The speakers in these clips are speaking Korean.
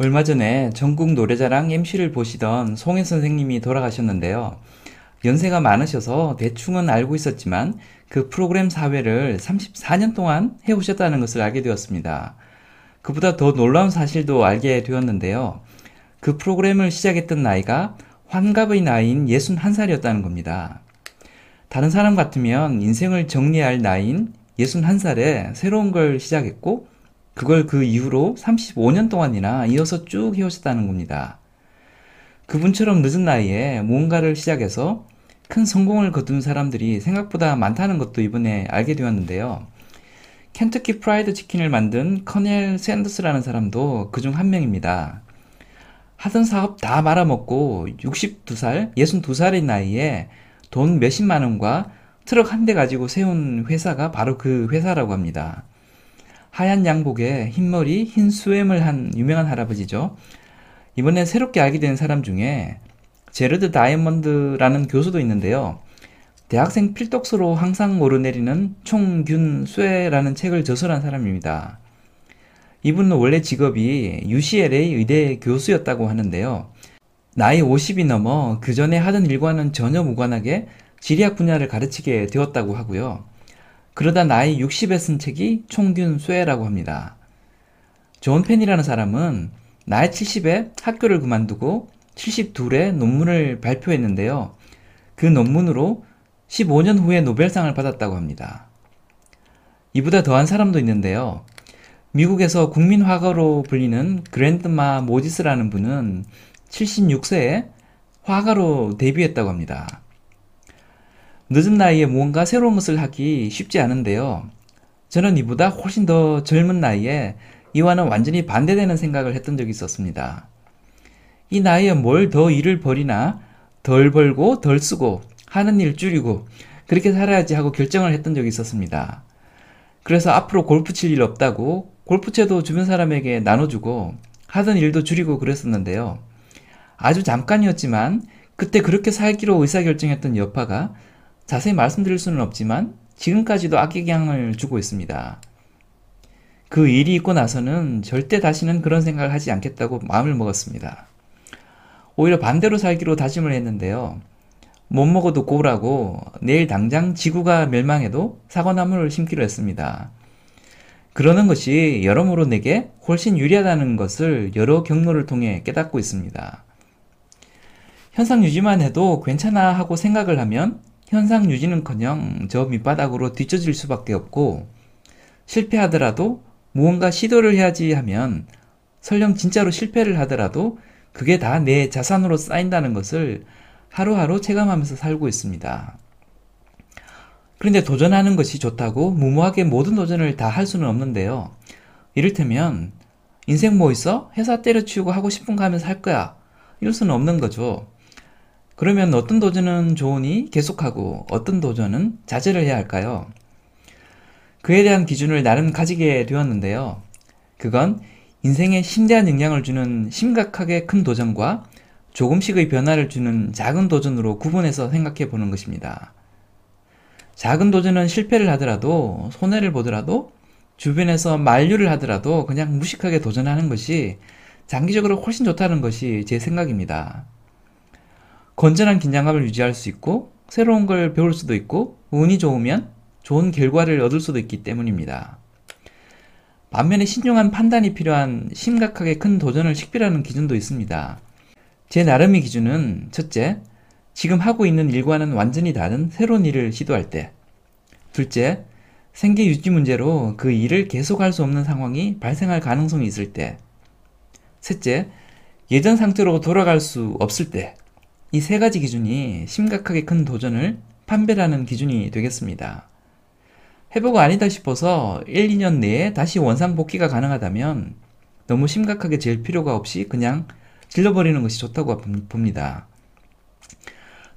얼마 전에 전국 노래자랑 MC를 보시던 송혜 선생님이 돌아가셨는데요. 연세가 많으셔서 대충은 알고 있었지만 그 프로그램 사회를 34년 동안 해오셨다는 것을 알게 되었습니다. 그보다 더 놀라운 사실도 알게 되었는데요. 그 프로그램을 시작했던 나이가 환갑의 나이인 61살이었다는 겁니다. 다른 사람 같으면 인생을 정리할 나이인 61살에 새로운 걸 시작했고 그걸 그 이후로 35년 동안이나 이어서 쭉 해오셨다는 겁니다. 그분처럼 늦은 나이에 무언가를 시작해서 큰 성공을 거둔 사람들이 생각보다 많다는 것도 이번에 알게 되었는데요. 켄터키 프라이드 치킨을 만든 커넬 샌더스라는 사람도 그중 한 명입니다. 하던 사업 다 말아먹고 62살, 62살의 나이에 돈 몇십만 원과 트럭 한 대 가지고 세운 회사가 바로 그 회사라고 합니다. 하얀 양복에 흰머리, 흰 수염을 한 유명한 할아버지죠. 이번에 새롭게 알게 된 사람 중에 제르드 다이아몬드라는 교수도 있는데요. 대학생 필독서로 항상 오르내리는 총균 쇠라는 책을 저술한 사람입니다. 이분은 원래 직업이 UCLA 의대 교수였다고 하는데요. 나이 50이 넘어 그 전에 하던 일과는 전혀 무관하게 지리학 분야를 가르치게 되었다고 하고요. 그러다 나이 60에 쓴 책이 총, 균, 쇠라고 합니다. 존 펜이라는 사람은 나이 70에 학교를 그만두고 72세에 논문을 발표했는데요. 그 논문으로 15년 후에 노벨상을 받았다고 합니다. 이보다 더한 사람도 있는데요. 미국에서 국민 화가로 불리는 그랜드마 모지스라는 분은 76세에 화가로 데뷔했다고 합니다. 늦은 나이에 무언가 새로운 것을 하기 쉽지 않은데요. 저는 이보다 훨씬 더 젊은 나이에 이와는 완전히 반대되는 생각을 했던 적이 있었습니다. 이 나이에 뭘 더 일을 벌이나 덜 벌고 덜 쓰고 하는 일 줄이고 그렇게 살아야지 하고 결정을 했던 적이 있었습니다. 그래서 앞으로 골프 칠 일 없다고 골프채도 주변 사람에게 나눠주고 하던 일도 줄이고 그랬었는데요. 아주 잠깐이었지만 그때 그렇게 살기로 의사결정했던 여파가 자세히 말씀드릴 수는 없지만 지금까지도 악영향을 주고 있습니다. 그 일이 있고 나서는 절대 다시는 그런 생각을 하지 않겠다고 마음을 먹었습니다. 오히려 반대로 살기로 다짐을 했는데요. 못 먹어도 고우라고 내일 당장 지구가 멸망해도 사과나무를 심기로 했습니다. 그러는 것이 여러모로 내게 훨씬 유리하다는 것을 여러 경로를 통해 깨닫고 있습니다. 현상 유지만 해도 괜찮아 하고 생각을 하면 현상 유지는커녕 저 밑바닥으로 뒤처질 수밖에 없고 실패하더라도 무언가 시도를 해야지 하면 설령 진짜로 실패를 하더라도 그게 다 내 자산으로 쌓인다는 것을 하루하루 체감하면서 살고 있습니다. 그런데 도전하는 것이 좋다고 무모하게 모든 도전을 다 할 수는 없는데요. 이를테면 인생 뭐 있어? 회사 때려치우고 하고 싶은 거 하면서 할 거야. 이럴 수는 없는 거죠. 그러면 어떤 도전은 좋으니 계속하고 어떤 도전은 자제를 해야 할까요? 그에 대한 기준을 나름 가지게 되었는데요. 그건 인생에 심대한 영향을 주는 심각하게 큰 도전과 조금씩의 변화를 주는 작은 도전으로 구분해서 생각해 보는 것입니다. 작은 도전은 실패를 하더라도 손해를 보더라도 주변에서 만류를 하더라도 그냥 무식하게 도전하는 것이 장기적으로 훨씬 좋다는 것이 제 생각입니다. 건전한 긴장감을 유지할 수 있고 새로운 걸 배울 수도 있고 운이 좋으면 좋은 결과를 얻을 수도 있기 때문입니다. 반면에 신중한 판단이 필요한 심각하게 큰 도전을 식별하는 기준도 있습니다. 제 나름의 기준은 첫째, 지금 하고 있는 일과는 완전히 다른 새로운 일을 시도할 때. 둘째, 생계 유지 문제로 그 일을 계속할 수 없는 상황이 발생할 가능성이 있을 때. 셋째, 예전 상태로 돌아갈 수 없을 때. 이 세 가지 기준이 심각하게 큰 도전을 판별하는 기준이 되겠습니다. 회복 아니다 싶어서 1, 2년 내에 다시 원상 복귀가 가능하다면 너무 심각하게 잴 필요가 없이 그냥 질러버리는 것이 좋다고 봅니다.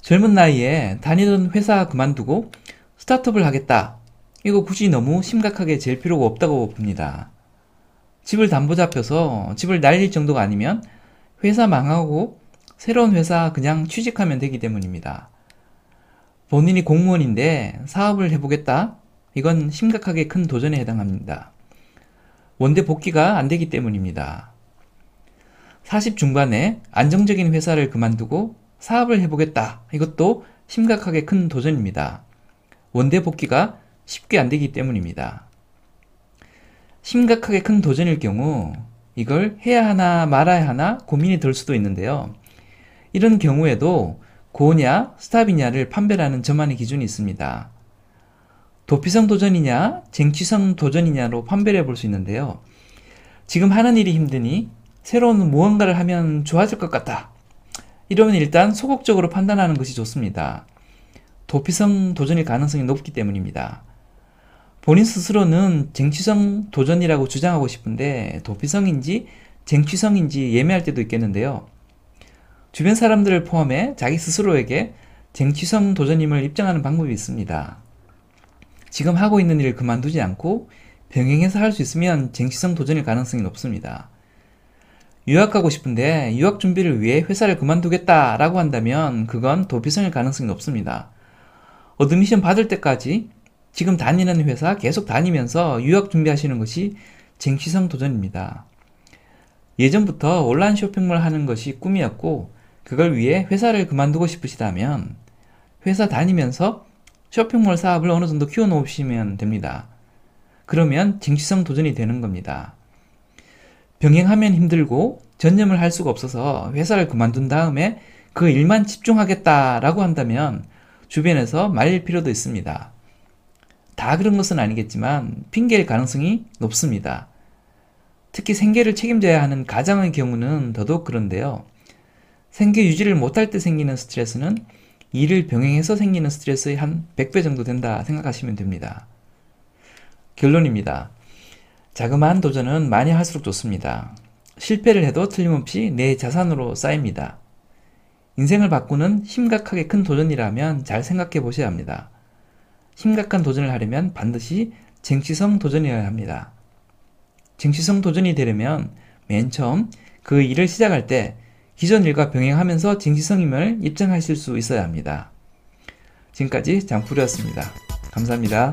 젊은 나이에 다니던 회사 그만두고 스타트업을 하겠다. 이거 굳이 너무 심각하게 잴 필요가 없다고 봅니다. 집을 담보 잡혀서 집을 날릴 정도가 아니면 회사 망하고 새로운 회사 그냥 취직하면 되기 때문입니다. 본인이 공무원인데 사업을 해보겠다? 이건 심각하게 큰 도전에 해당합니다. 원대 복귀가 안 되기 때문입니다. 40 중반에 안정적인 회사를 그만두고 사업을 해보겠다. 이것도 심각하게 큰 도전입니다. 원대 복귀가 쉽게 안 되기 때문입니다. 심각하게 큰 도전일 경우 이걸 해야 하나 말아야 하나 고민이 들 수도 있는데요. 이런 경우에도 고냐 스탑이냐를 판별하는 저만의 기준이 있습니다. 도피성 도전이냐 쟁취성 도전이냐로 판별해 볼 수 있는데요. 지금 하는 일이 힘드니 새로운 무언가를 하면 좋아질 것 같다. 이러면 일단 소극적으로 판단하는 것이 좋습니다. 도피성 도전일 가능성이 높기 때문입니다. 본인 스스로는 쟁취성 도전이라고 주장하고 싶은데 도피성인지 쟁취성인지 예매할 때도 있겠는데요. 주변 사람들을 포함해 자기 스스로에게 쟁취성 도전임을 입증하는 방법이 있습니다. 지금 하고 있는 일을 그만두지 않고 병행해서 할 수 있으면 쟁취성 도전일 가능성이 높습니다. 유학 가고 싶은데 유학 준비를 위해 회사를 그만두겠다라고 한다면 그건 도피성일 가능성이 높습니다. admission 받을 때까지 지금 다니는 회사 계속 다니면서 유학 준비하시는 것이 쟁취성 도전입니다. 예전부터 온라인 쇼핑몰 하는 것이 꿈이었고 그걸 위해 회사를 그만두고 싶으시다면 회사 다니면서 쇼핑몰 사업을 어느 정도 키워놓으시면 됩니다. 그러면 쟁취성 도전이 되는 겁니다. 병행하면 힘들고 전념을 할 수가 없어서 회사를 그만둔 다음에 그 일만 집중하겠다라고 한다면 주변에서 말릴 필요도 있습니다. 다 그런 것은 아니겠지만 핑계일 가능성이 높습니다. 특히 생계를 책임져야 하는 가장의 경우는 더더욱 그런데요. 생계 유지를 못할 때 생기는 스트레스는 일을 병행해서 생기는 스트레스의 한 100배 정도 된다 생각하시면 됩니다. 결론입니다. 자그마한 도전은 많이 할수록 좋습니다. 실패를 해도 틀림없이 내 자산으로 쌓입니다. 인생을 바꾸는 심각하게 큰 도전이라면 잘 생각해 보셔야 합니다. 심각한 도전을 하려면 반드시 쟁취성 도전이어야 합니다. 쟁취성 도전이 되려면 맨 처음 그 일을 시작할 때 기존 일과 병행하면서 쟁취성임을 입증하실 수 있어야 합니다. 지금까지 장풀이었습니다. 감사합니다.